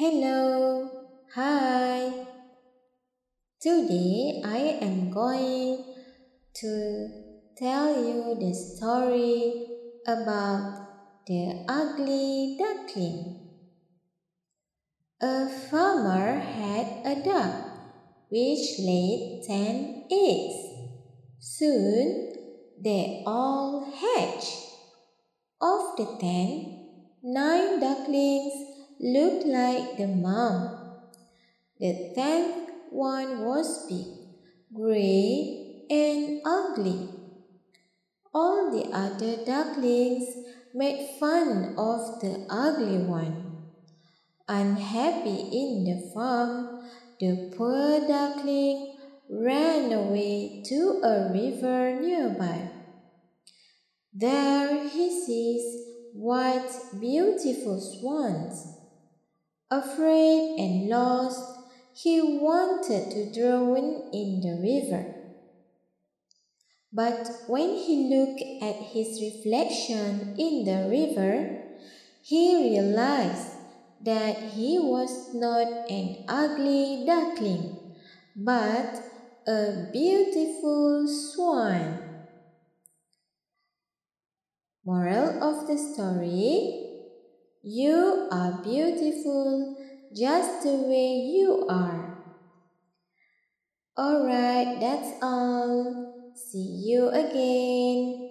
Hello, hi. Today I am going to tell you the story about the ugly duckling. A farmer had a duck which laid ten eggs. Soon they all hatched. Of the ten, nine ducklings looked like the mom. The tenth one was big, gray, and ugly. All the other ducklings made fun of the ugly one. Unhappy in the farm, the poor duckling ran away to a river nearby. There he sees white, beautiful swans. Afraid and lost, he wanted to drown in the river. But when he looked at his reflection in the river, he realized that he was not an ugly duckling, but a beautiful swan. Moral of the story you are beautiful just the way you are. Alright, that's all. See you again.